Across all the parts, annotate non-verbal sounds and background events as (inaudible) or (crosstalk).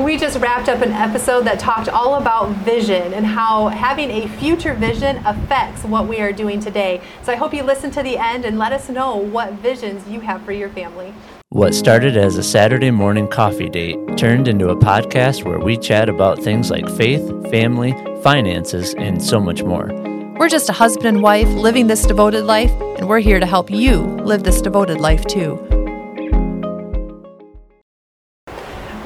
We just wrapped up an episode that talked all about vision and how having a future vision affects what we are doing today. So I hope you listen to the end and let us know what visions you have for your family. What started as a Saturday morning coffee date turned into a podcast where we chat about things like faith, family, finances, and so much more. We're just a husband and wife living this devoted life, and we're here to help you live this devoted life too.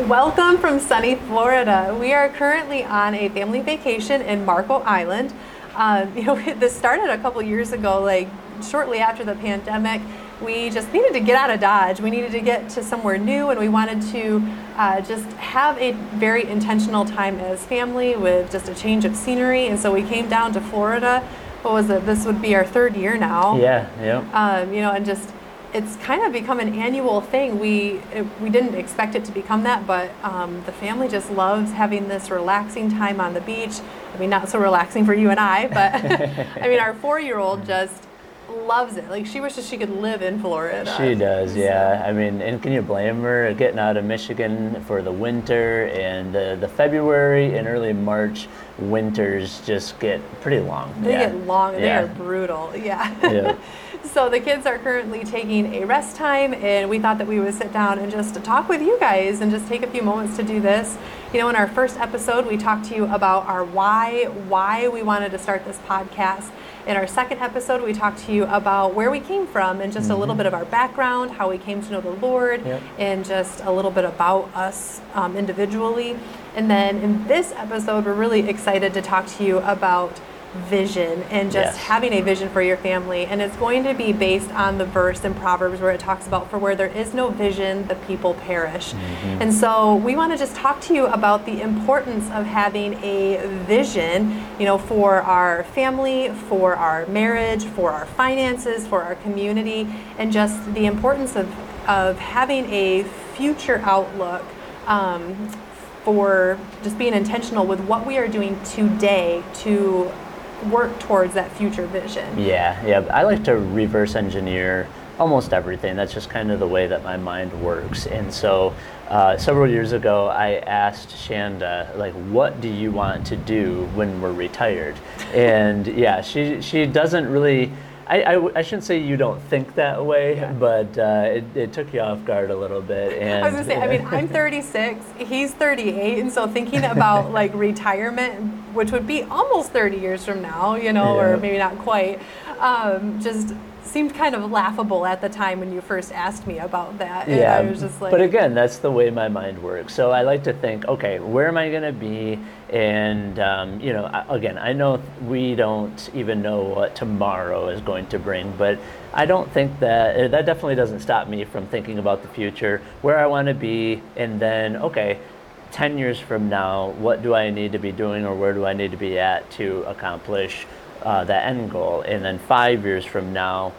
Welcome from sunny Florida. We are currently on a family vacation in Marco Island. Um, (laughs) you know, this started a couple years ago, like shortly after the pandemic we just needed to get out of Dodge. We needed to get to somewhere new, and we wanted to uh, just have a very intentional time as family with just a change of scenery. And so we came down to Florida. What was it? This would be our third year now. Yeah, yeah. Um, you know, and just it's kind of become an annual thing. We it, we didn't expect it to become that, but um, the family just loves having this relaxing time on the beach. I mean, not so relaxing for you and I, but (laughs) I mean, our four-year-old just loves it. Like she wishes she could live in Florida. She does, yeah. I mean, and can you blame her getting out of Michigan for the winter and uh, the February and early March winters just get pretty long. They yeah. get long. They are brutal. Yeah. yeah. (laughs) so the kids are currently taking a rest time, and we thought that we would sit down and just talk with you guys and just take a few moments to do this. You know, in our first episode, we talked to you about our why, why we wanted to start this podcast in our second episode, we talked to you about where we came from and just mm-hmm. a little mm-hmm. bit of our background, how we came to know the Lord, yep. and just a little bit about us um, individually. And then in this episode, we're really excited to talk to you about vision and just yes. having a vision for your family. And it's going to be based on the verse in Proverbs where it talks about, for where there is no vision, the people perish. Mm-hmm. And so we want to just talk to you about the importance of having a vision, you know, for our family, for our marriage, for our finances, for our community, and just the importance of, of having a future outlook. Um, for just being intentional with what we are doing today to work towards that future vision. Yeah, yeah. I like to reverse engineer almost everything. That's just kind of the way that my mind works. And so uh, several years ago, I asked Shanda, like, what do you want to do when we're retired? And yeah, she, she doesn't really I, I, I, shouldn't say you don't think that way, yeah. but uh, it, it, took you off guard a little bit. And (laughs) I was gonna say, I mean, I'm (laughs) 36, he's 38, and so thinking about like retirement, which would be almost 30 years from now, you know, yeah. or maybe not quite, um, just seemed kind of laughable at the time when you first asked me about that. And yeah, I was just like, but again, that's the way my mind works. So I like to think, okay, where am I going to be? And um, you know, again, I know we don't even know what tomorrow is going to bring, but I don't think that that definitely doesn't stop me from thinking about the future, where I want to be, and then okay. 10 years from now, what do I need to be doing or where do I need to be at to accomplish uh, that end goal. And then five years from now,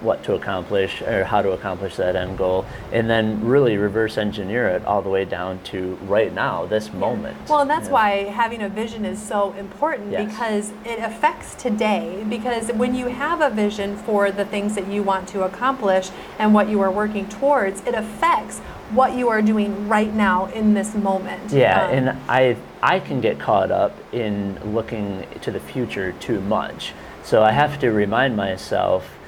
what to accomplish or how to accomplish that end goal and then really reverse engineer it all the way down to right now this yeah. moment well and that's why having a vision is so important yes. because it affects today because when you have a vision for the things that you want to accomplish and what you are working towards it affects what you are doing right now in this moment. Yeah um, and i i can get caught up in looking to the future too much. So i have to remind myself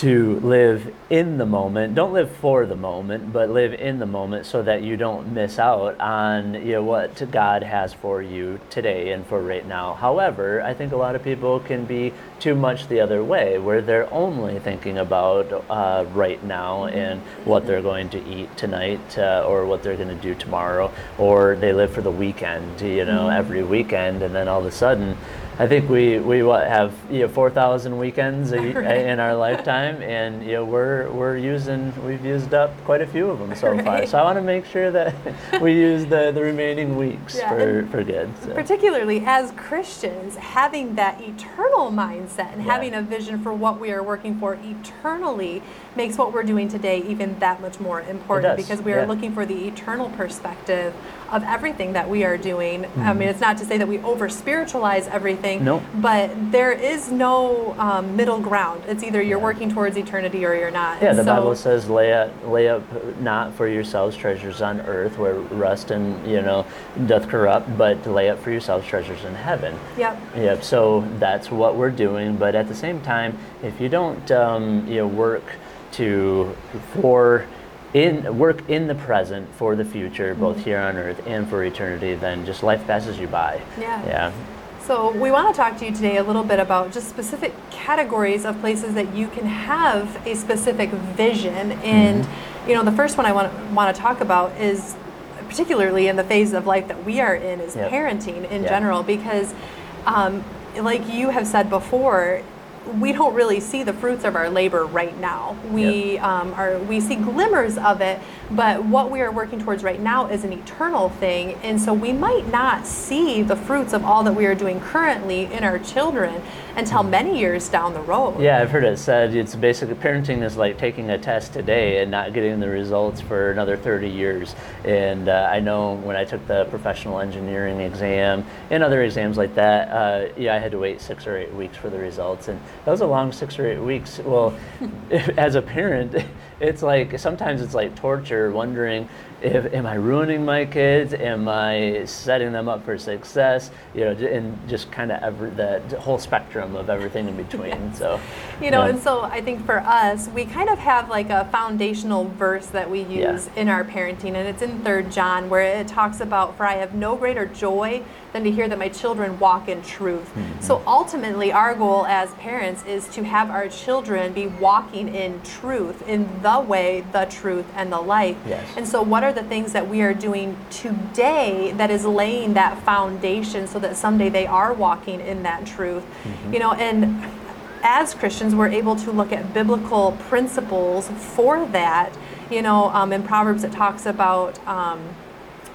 to live in the moment. Don't live for the moment, but live in the moment so that you don't miss out on you know what God has for you today and for right now. However, I think a lot of people can be too much the other way, where they're only thinking about uh, right now and what they're going to eat tonight uh, or what they're going to do tomorrow, or they live for the weekend, you know, mm-hmm. every weekend, and then all of a sudden I think we we what have you know four thousand weekends a, right. (laughs) in our lifetime, and you know we're we're using we've used up quite a few of them so right. far. So I want to make sure that (laughs) we use the, the remaining weeks yeah, for, for good. So. Particularly as Christians, having that eternal mindset and yeah. having a vision for what we are working for eternally makes what we're doing today even that much more important because we are yeah. looking for the eternal perspective of everything that we are doing. I mean, it's not to say that we over spiritualize everything, Nope. but there is no um, middle ground. It's either you're Yeah. working towards eternity or you're not. Yeah, And the so- Bible says, "Lay up, lay up not for yourselves treasures on earth, where rust and you know doth corrupt, but to lay up for yourselves treasures in heaven." Yep. Yep. So that's what we're doing. But at the same time, if you don't, um, you know, work to for in work in the present for the future, both Mm-hmm. here on earth and for eternity, then just life passes you by. Yeah. Yeah. So, we want to talk to you today a little bit about just specific categories of places that you can have a specific vision. And, you know, the first one I want to, want to talk about is particularly in the phase of life that we are in is Yep. parenting in Yeah. general because um, like you have said before we don't really see the fruits of our labor right now. We um, are we see glimmers of it but what we are working towards right now is an eternal thing and so we might not see the fruits of all that we are doing currently in our children until many years down the road. Yeah, I've heard it said it's basically parenting is like taking a test today and not getting the results for another 30 years. And uh, I know when I took the professional engineering exam and other exams like that, uh, yeah, I had to wait six or eight weeks for the results, and that was a long six or eight weeks. Well, (laughs) as a parent, (laughs) it's like sometimes it's like torture, wondering if am I ruining my kids? Am I setting them up for success? You know, and just kind of every the whole spectrum of everything in between. So, You know, yeah. and so I think for us, we kind of have like a foundational verse that we Yeah. use in our parenting, and it's in Third John, where it talks about, "For I have no greater joy than to hear that my children walk in truth." Mm-hmm. So ultimately, our goal as parents is to have our children be walking in truth, in the way, the truth, and the life. Yes. And so, what are the things that we are doing today that is laying that foundation so that someday they are walking in that truth? Mm-hmm. You know, and as Christians, we're able to look at biblical principles for that. You know, um, in Proverbs, it talks about. Um,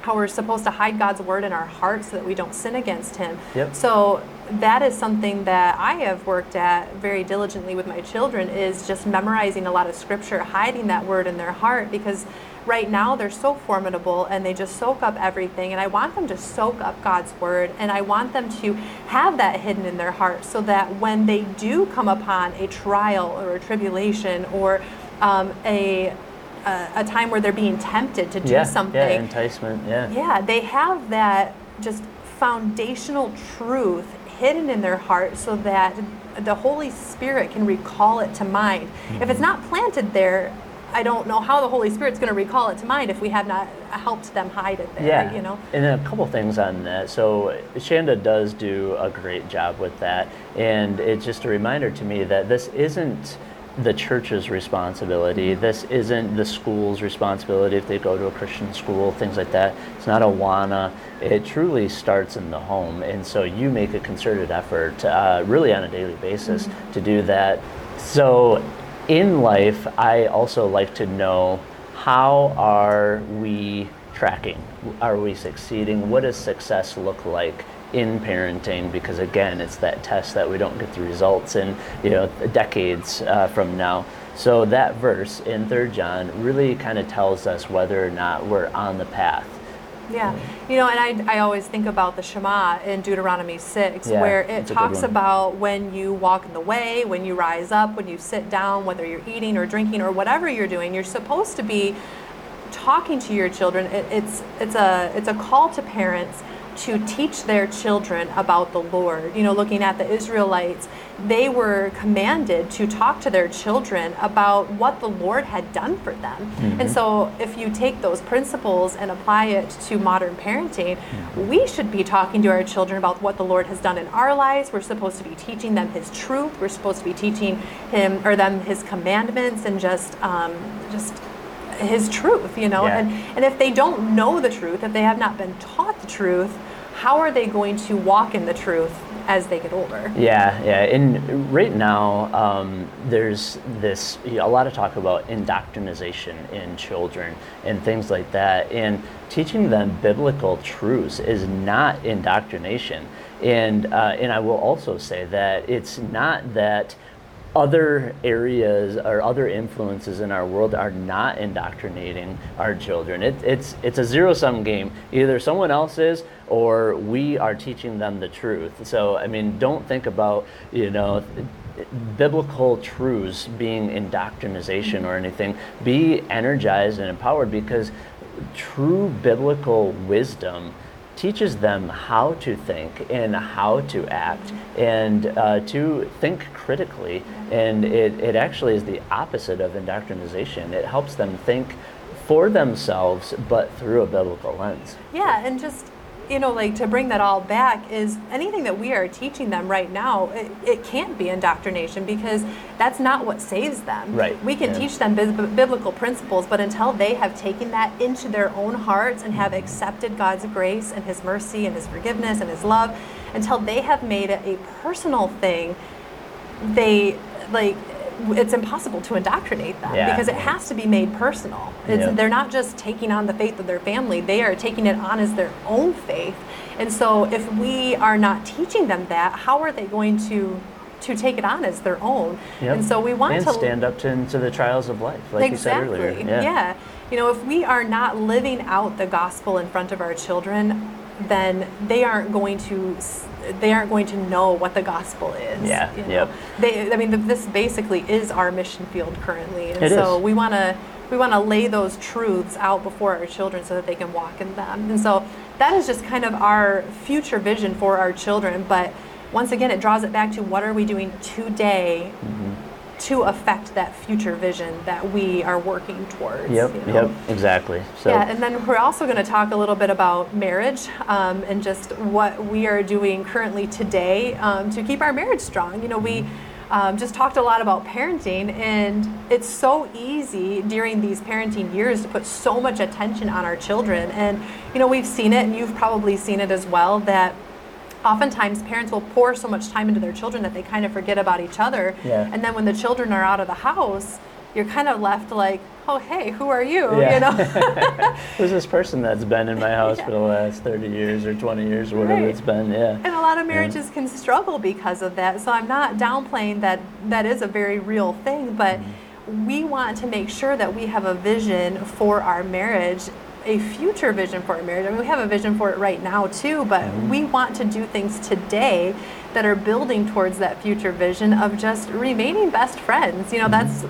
how we're supposed to hide God's word in our hearts so that we don't sin against Him. Yep. So that is something that I have worked at very diligently with my children is just memorizing a lot of scripture, hiding that word in their heart because right now they're so formidable and they just soak up everything and I want them to soak up God's word and I want them to have that hidden in their heart so that when they do come upon a trial or a tribulation or um, a a, a time where they're being tempted to do yeah, something yeah, enticement, yeah. yeah, they have that just foundational truth hidden in their heart so that the Holy Spirit can recall it to mind. If Mm-hmm. it's not planted there, I don't know how the Holy Spirit's going to recall it to mind if we have not helped them hide it there, Yeah, you know? and then a couple things on that. So Shanda does do a great job with that, and it's just a reminder to me that this isn't the church's responsibility. This isn't the school's responsibility if they go to a Christian school, things like that. It's not AWANA. It truly starts in the home, and so you make a concerted effort, uh, really on a daily basis, to do that. So in life, I also like to know how are we tracking? Are we succeeding? What does success look like in parenting? Because again, it's that test that we don't get the results in, you know, decades uh, from now. So that verse in Third John really kind of tells us whether or not we're on the path. Yeah, you know, and I, I always think about the Shema in Deuteronomy 6, Yeah, where it that's a good talks about when you walk in the way, when you rise up, when you sit down, whether you're eating or drinking or whatever you're doing, you're supposed to be talking to your children. It, it's, it's, a, it's a call to parents to teach their children about the Lord. You know, looking at the Israelites, they were commanded to talk to their children about what the Lord had done for them. And so, if you take those principles and apply it to modern parenting, we should be talking to our children about what the Lord has done in our lives. We're supposed to be teaching them His truth. We're supposed to be teaching him or them His commandments and just, um, just his truth, you know. Yeah. And and if they don't know the truth, if they have not been taught the truth, how are they going to walk in the truth as they get older? Yeah, yeah. And right now, um, there's this you know, a lot of talk about indoctrination in children and things like that. And teaching them biblical truths is not indoctrination. And uh, and I will also say that it's not that other areas or other influences in our world are not indoctrinating our children. It, it's it's a zero sum game. Either someone else is, or we are teaching them the truth. So I mean, don't think about you know biblical truths being indoctrination or anything. Be energized and empowered because true biblical wisdom teaches them how to think and how to act and uh, to think critically. And it, it actually is the opposite of indoctrination. It helps them think for themselves, but through a biblical lens. Yeah, and just you know, like to bring that all back is anything that we are teaching them right now, it, it can't be indoctrination because that's not what saves them. Right. We can Yeah. teach them bi- biblical principles, but until they have taken that into their own hearts and have accepted God's grace and His mercy and His forgiveness and His love, until they have made it a personal thing, they like it's impossible to indoctrinate them Yeah. because it has to be made personal. It's, Yeah. They're not just taking on the faith of their family; they are taking it on as their own faith. And so, if we are not teaching them that, how are they going to to take it on as their own? Yep. And so, we want and to stand up to, to the trials of life, like exactly. you said earlier. Yeah. You know, if we are not living out the gospel in front of our children, then they aren't going to they aren't going to know what the gospel is. Yeah, you know. yep. They I mean th- this basically is our mission field currently. And It so is. we want to we want to lay those truths out before our children so that they can walk in them. And so that is just kind of our future vision for our children, but once again it draws it back to what are we doing today Mm-hmm. To affect that future vision that we are working towards. Yep, you know? yep, exactly. So Yeah, and then we're also going to talk a little bit about marriage um, and just what we are doing currently today um, to keep our marriage strong. You know, we um, just talked a lot about parenting, and it's so easy during these parenting years to put so much attention on our children. And, you know, we've seen it, and you've probably seen it as well, that oftentimes parents will pour so much time into their children that they kind of forget about each other. Yeah. And then when the children are out of the house, you're kind of left like, oh, hey, who are you? Yeah. You know? (laughs) who's this person that's been in my house for the last 30 years or 20 years or whatever Right. it's been? Yeah. And a lot of marriages can struggle because of that. So I'm not downplaying that that is a very real thing, but mm-hmm. we want to make sure that we have a vision for our marriage, a future vision for our marriage. I mean, we have a vision for it right now too, but mm-hmm. we want to do things today that are building towards that future vision of just remaining best friends. You know, mm-hmm. that's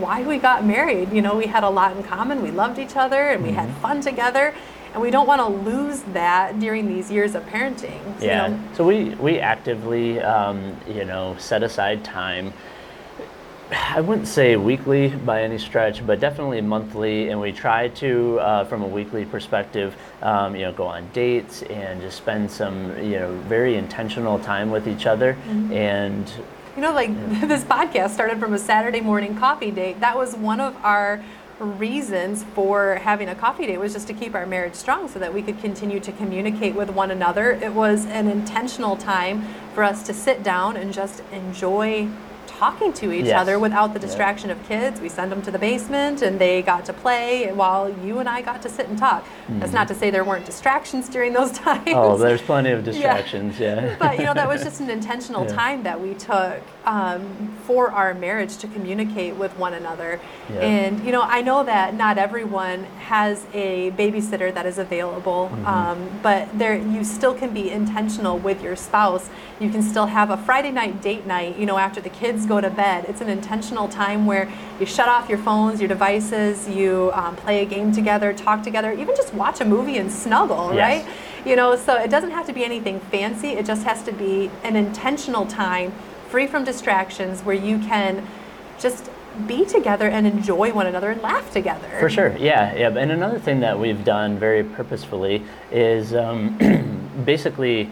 why we got married. You know, we had a lot in common. We loved each other and we had mm-hmm. fun together. And we don't want to lose that during these years of parenting. you Yeah. know. So we we actively, um, you know, set aside time. I wouldn't say weekly by any stretch, but definitely monthly, and we try to, uh, from a weekly perspective, um, you know, go on dates and just spend some, you know, very intentional time with each other. Mm-hmm. And You know, like (laughs) this podcast started from a Saturday morning coffee date. That was one of our reasons for having a coffee date was just to keep our marriage strong so that we could continue to communicate with one another. It was an intentional time for us to sit down and just enjoy talking to each Yes. other without the Yeah. distraction of kids. We send them to the basement and they got to play while you and I got to sit and talk. That's not to say there weren't distractions during those (laughs) times. Mm-hmm. oh, there's plenty of distractions. Yeah. (laughs) but you know that was (laughs) just an intentional Yeah. time that we took um, for our marriage to communicate with one another Yeah. and you know i know that not everyone has a babysitter that is available Mm-hmm. um, but there you still can be intentional with your spouse you can still have a friday night date night you know after the kids go to bed it's an intentional time where you shut off your phones your devices you um, play a game together talk together even just watch a movie and snuggle Yes. right you know, so it doesn't have to be anything fancy. It just has to be an intentional time, free from distractions, where you can just be together and enjoy one another and laugh together. For sure, yeah, yeah. And another thing that we've done very purposefully is um, (clears throat) basically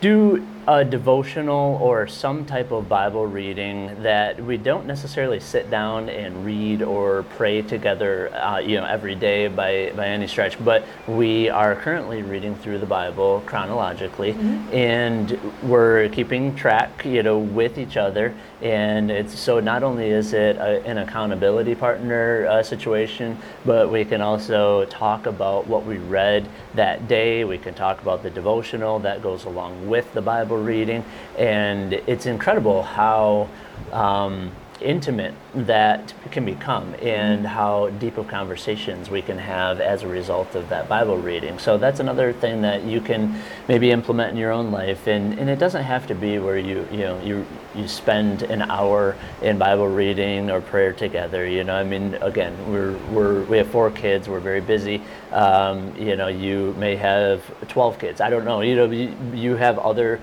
do a devotional or some type of Bible reading that we don't necessarily sit down and read or pray together, uh, you know, every day by, by any stretch. But we are currently reading through the Bible chronologically, and we're keeping track, you know, with each other. And it's so not only is it a, an accountability partner uh, situation, but we can also talk about what we read that day. We can talk about the devotional that goes along with the Bible reading, and it's incredible how. Um, intimate that can become and how deep of conversations we can have as a result of that Bible reading. So that's another thing that you can maybe implement in your own life and, and it doesn't have to be where you you know you you spend an hour in Bible reading or prayer together. You know, I mean again we're we're we have four kids, we're very busy. Um, you know, you may have twelve kids. I don't know. You know, you, you have other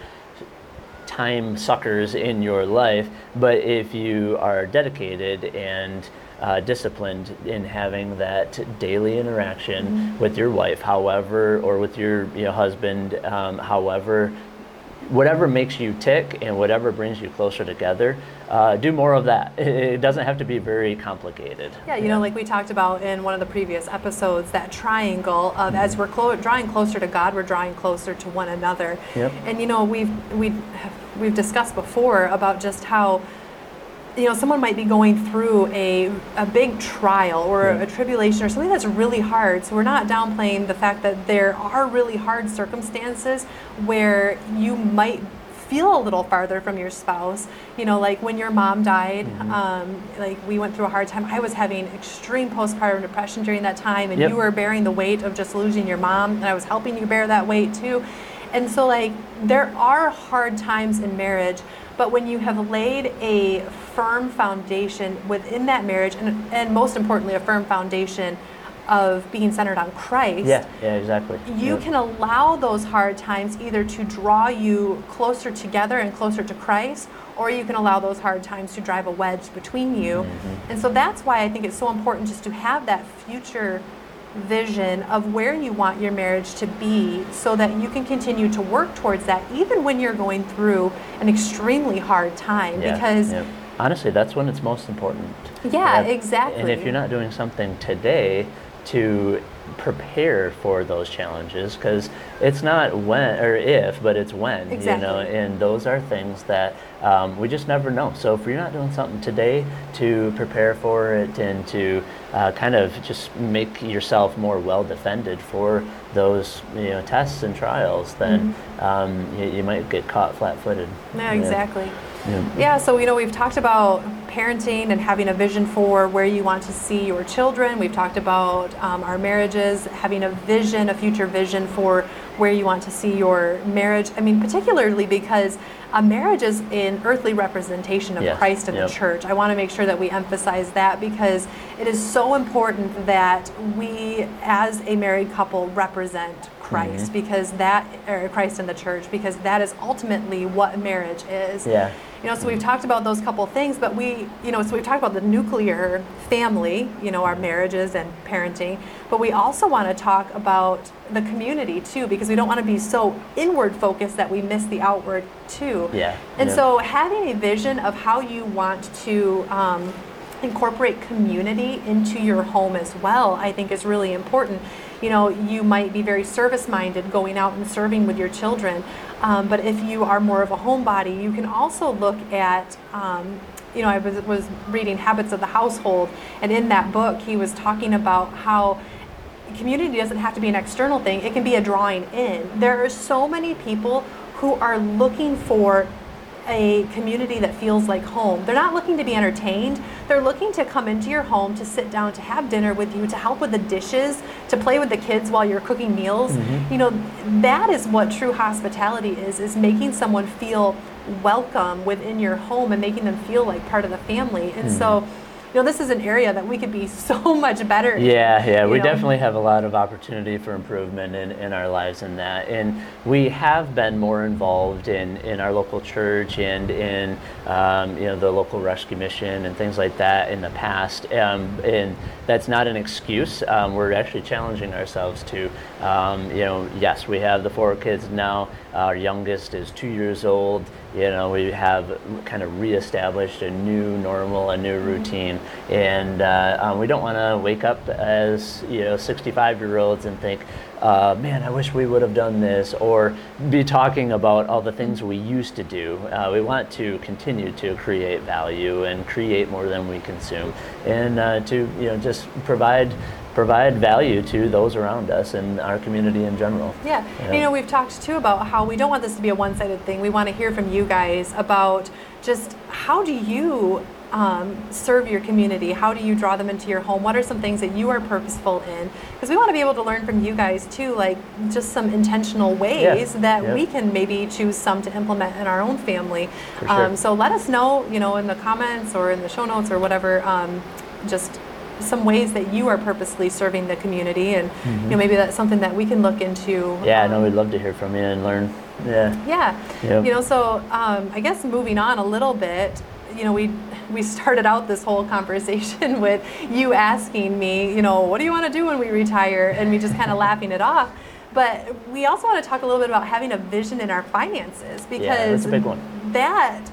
time suckers in your life, but if you are dedicated and uh, disciplined in having that daily interaction mm-hmm. with your wife, however, or with your you know, husband, um, however, whatever makes you tick and whatever brings you closer together, uh, do more of that. It doesn't have to be very complicated. Yeah, you know, like we talked about in one of the previous episodes, that triangle of mm-hmm. as we're clo- drawing closer to God, we're drawing closer to one another. Yep. And you know, we've we we've discussed before about just how you know someone might be going through a, a big trial or a tribulation or something that's really hard so we're not downplaying the fact that there are really hard circumstances where you might feel a little farther from your spouse you know like when your mom died mm-hmm. um, like we went through a hard time i was having extreme postpartum depression during that time and yep. you were bearing the weight of just losing your mom and i was helping you bear that weight too and so like there are hard times in marriage but when you have laid a firm foundation within that marriage, and, and most importantly, a firm foundation of being centered on Christ, yeah, yeah, exactly. You yeah. can allow those hard times either to draw you closer together and closer to Christ, or you can allow those hard times to drive a wedge between you. Mm-hmm. And so that's why I think it's so important just to have that future vision of where you want your marriage to be so that you can continue to work towards that even when you're going through an extremely hard time yeah, because yeah. honestly that's when it's most important yeah exactly and if you're not doing something today to prepare for those challenges because it's not when or if, but it's when. Exactly. You know, and those are things that um, we just never know. So if you're not doing something today to prepare for it and to uh, kind of just make yourself more well defended for those you know tests and trials, then mm-hmm. um, you, you, might get caught flat-footed. Yeah, exactly. Yeah. yeah. So you know we've talked about parenting and having a vision for where you want to see your children. We've talked about um, our marriages, having a vision, a future vision for where you want to see your marriage. I mean, particularly because a marriage is an earthly representation of yes. Christ and yep. the church. I want to make sure that we emphasize that because it is so important that we, as a married couple, represent Christ mm-hmm. because that, or Christ and the church, because that is ultimately what marriage is. Yeah. You know, so we've talked about those couple things, but we, you know, so we've talked about the nuclear family, you know, our marriages and parenting, but we also want to talk about the community too, because we don't want to be so inward focused that we miss the outward too. Yeah. And yeah. so having a vision of how you want to um, incorporate community into your home as well, I think is really important. You know, you might be very service minded going out and serving with your children. Um, but if you are more of a homebody, you can also look at, um, you know, I was, was reading Habits of the Household, and in that book, he was talking about how community doesn't have to be an external thing, it can be a drawing in. There are so many people who are looking for a community that feels like home. They're not looking to be entertained. They're looking to come into your home to sit down, to have dinner with you, to help with the dishes, to play with the kids while you're cooking meals. Mm-hmm. You know, that is what true hospitality is, is making someone feel welcome within your home and making them feel like part of the family. And mm-hmm. so you know, this is an area that we could be (laughs) so much better. Yeah, yeah, we know? definitely have a lot of opportunity for improvement in, in our lives in that. And we have been more involved in, in our local church and in, um, you know, the local rescue mission and things like that in the past. Um, and that's not an excuse. Um, we're actually challenging ourselves to, um, you know, yes, we have the four kids now. Our youngest is two years old you know, we have kind of reestablished a new normal, a new routine, and uh, um, we don't want to wake up as you know 65 year olds and think, uh, man, I wish we would have done this, or be talking about all the things we used to do. Uh, we want to continue to create value and create more than we consume, and uh, to you know just provide provide value to those around us and our community in general. Yeah. yeah. You know, we've talked too about how we don't want this to be a one sided thing. We want to hear from you guys about just how do you um, serve your community? How do you draw them into your home? What are some things that you are purposeful in? Because we want to be able to learn from you guys too, like just some intentional ways Yeah. that Yep. we can maybe choose some to implement in our own family. Sure. Um, so let us know, you know, in the comments or in the show notes or whatever, um, just some ways that you are purposely serving the community, and you know maybe that's something that we can look into. Mm-hmm. Yeah, no, um, we'd love to hear from you and learn. Yeah. yeah. Yep. You know, so um, I guess moving on a little bit, you know, we we started out this whole conversation (laughs) with you asking me, you know, what do you want to do when we retire, and me just kind of (laughs) laughing it off. But we also want to talk a little bit about having a vision in our finances because Yeah, that's a big one. that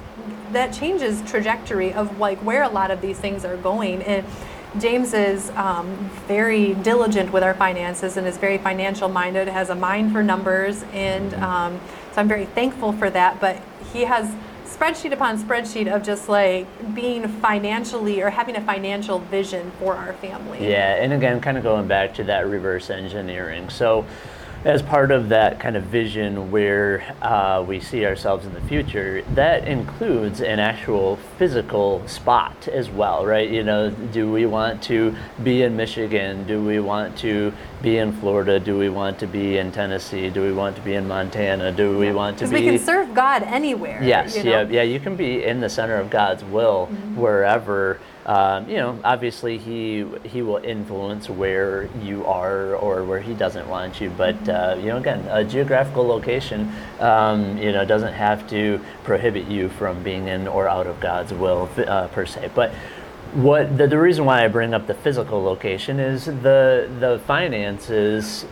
that changes trajectory of like where a lot of these things are going and James is um, very diligent with our finances and is very financial minded, has a mind for numbers, and um, so I'm very thankful for that. But he has spreadsheet upon spreadsheet of just like being financially or having a financial vision for our family. Yeah, and again, kind of going back to that reverse engineering. So, as part of that kind of vision where uh, we see ourselves in the future, that includes an actual physical spot as well, right? You know, do we want to be in Michigan? Do we want to be in Florida? Do we want to be in Tennessee? Do we want to be in Montana? Do we want to be? Because be we can serve God anywhere. Yes, you know? yeah, yeah. You can be in the center of God's will wherever. Um, you know, obviously he he will influence where you are or where he doesn't want you. But uh, you know, again, a geographical location, um, you know, doesn't have to prohibit you from being in or out of God's will uh, per se. But what the, the reason why I bring up the physical location is the the finances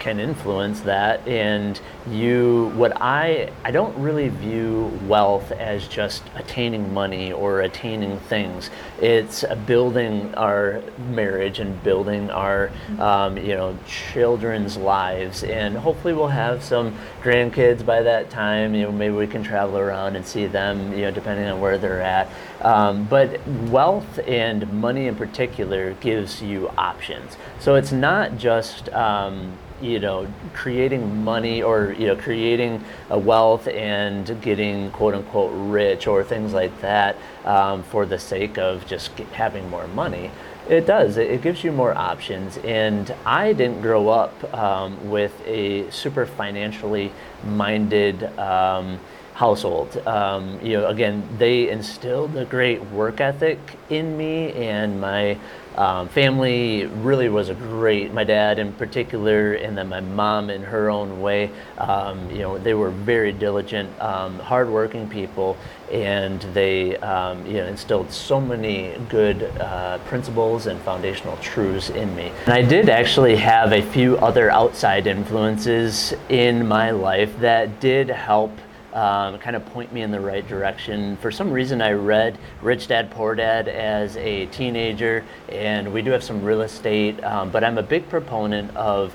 can influence that. And you what i i don't really view wealth as just attaining money or attaining things. It's building our marriage and building our um, you know children's lives. And hopefully we'll have some grandkids by that time. You know maybe we can travel around and see them you know depending on where they're at. Um, but wealth and money in particular gives you options. So it's not just um, you know creating money or you know creating a wealth and getting quote unquote rich or things like that um, for the sake of just get, having more money it does. It, it gives you more options. And i didn't grow up um, with a super financially minded um, household. Um, you know, again, they instilled a great work ethic in me, and my um, family really was a great. My dad, in particular, and then my mom, in her own way. Um, you know, they were very diligent, um, hardworking people, and they um, you know instilled so many good uh, principles and foundational truths in me. And I did actually have a few other outside influences in my life that did help um, kind of point me in the right direction. For some reason, I read Rich Dad Poor Dad as a teenager, and we do have some real estate, um, but I'm a big proponent of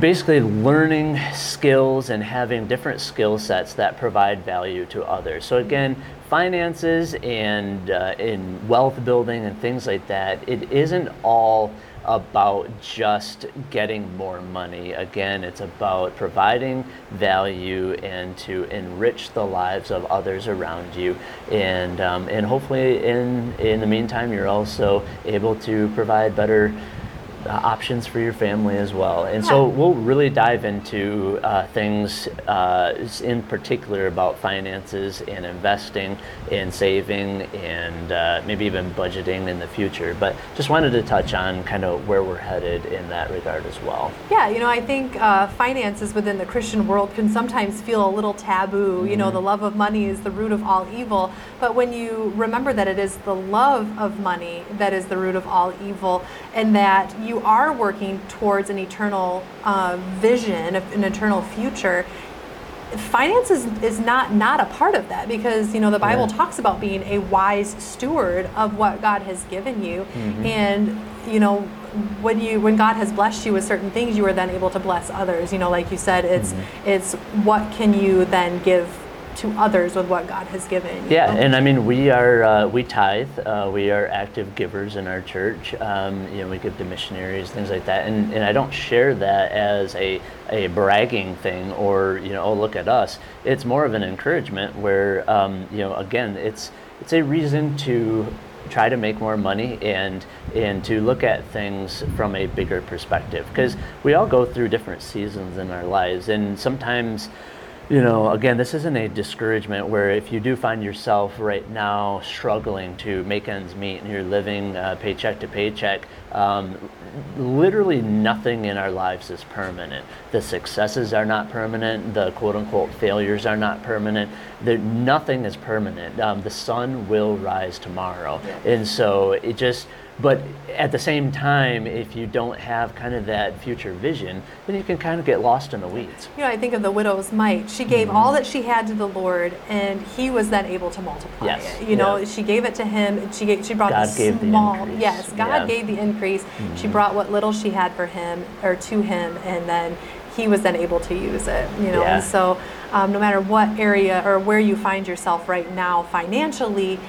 basically learning skills and having different skill sets that provide value to others. So again, finances and uh, in wealth building and things like that, it isn't all about just getting more money. Again, it's about providing value and to enrich the lives of others around you. And, um, and hopefully, in, in the meantime, you're also able to provide better options for your family as well. And so we'll really dive into uh, things uh, in particular about finances and investing and saving and uh, maybe even budgeting in the future. But just wanted to touch on kind of where we're headed in that regard as well. Yeah, you know, I think uh, finances within the Christian world can sometimes feel a little taboo. You know, the love of money is the root of all evil. But when you remember that it is the love of money that is the root of all evil, and that you are working towards an eternal uh, vision, an eternal future, finance is, is not not a part of that because you know the bible Yeah. talks about being a wise steward of what god has given you Mhm. and you know when you when god has blessed you with certain things you are then able to bless others you know like you said it's Mhm. it's what can you then give to others with what god has given Yeah, know? and I mean we are uh, we tithe. Uh, we are active givers in our church. Um, you know, we give to missionaries, things like that. And and I don't share that as a a bragging thing or you know oh look at us. It's more of an encouragement where um, you know again it's it's a reason to try to make more money and and to look at things from a bigger perspective because we all go through different seasons in our lives and sometimes you know, again, this isn't a discouragement where if you do find yourself right now struggling to make ends meet and you're living uh, paycheck to paycheck, um, literally nothing in our lives is permanent. The successes are not permanent, the quote unquote failures are not permanent. There, nothing is permanent. Um, the sun will rise tomorrow. Yeah. And so it just, but at the same time, if you don't have kind of that future vision, then you can kind of get lost in the weeds. You know, I think of the widow's mite. She gave mm-hmm. all that she had to the Lord, and He was then able to multiply yes. it. You know, yeah. she gave it to Him. She gave, she brought God the gave small. The yes, God yeah. gave the increase. Mm-hmm. She brought what little she had for Him or to Him, and then He was then able to use it. You know, yeah. and so um, no matter what area or where you find yourself right now financially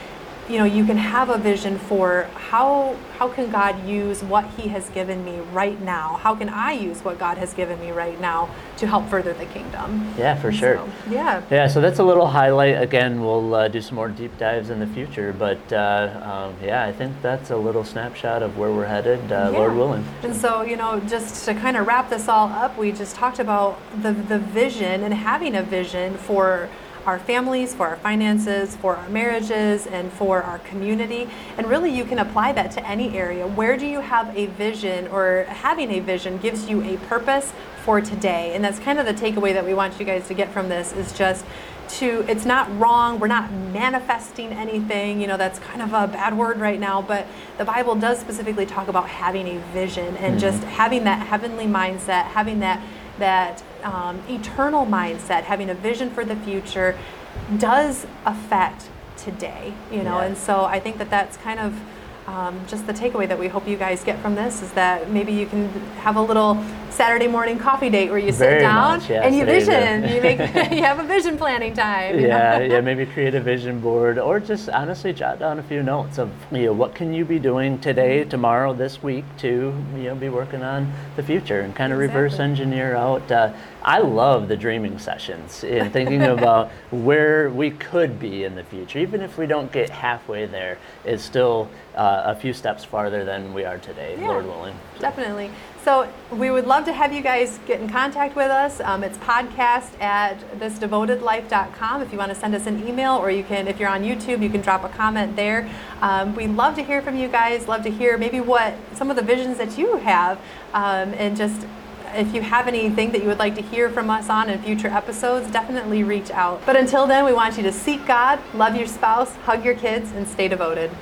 you know you can have a vision for how how can god use what he has given me right now? How can i use what god has given me right now to help further the kingdom? Yeah for sure. so, yeah. Yeah so that's a little highlight. Again we'll uh, do some more deep dives in the future but uh, um, yeah i think that's a little snapshot of where we're headed uh, yeah. lord willing. And so you know just to kind of wrap this all up we just talked about the the vision and having a vision for our families, for our finances, for our marriages, and for our community. And really, you can apply that to any area. Where do you have a vision, or having a vision gives you a purpose for today? And that's kind of the takeaway that we want you guys to get from this is just to it's not wrong we're not manifesting anything you know that's kind of a bad word right now but the bible does specifically talk about having a vision and mm-hmm. just having that heavenly mindset having that that um, eternal mindset, having a vision for the future, does affect today. You know, yeah. and so I think that that's kind of um, just the takeaway that we hope you guys get from this is that maybe you can have a little Saturday morning coffee date where you sit Very down much, yes, and you vision. you make (laughs) (laughs) you have a vision planning time. Yeah, yeah. (laughs) Maybe create a vision board, or just honestly jot down a few notes of you know what can you be doing today, tomorrow, this week to you know be working on the future and kind of exactly. reverse engineer out. Uh, I love the dreaming sessions and thinking about where we could be in the future, even if we don't get halfway there. Is still uh, a few steps farther than we are today, yeah, Lord willing. So. Definitely. So we would love to have you guys get in contact with us. Um, it's podcast at thisdevotedlife.com if you want to send us an email, or you can, if you're on YouTube, you can drop a comment there. Um, we'd love to hear from you guys. Love to hear maybe what some of the visions that you have, um, and just if you have anything that you would like to hear from us on in future episodes, definitely reach out. But until then, we want you to seek God, love your spouse, hug your kids, and stay devoted.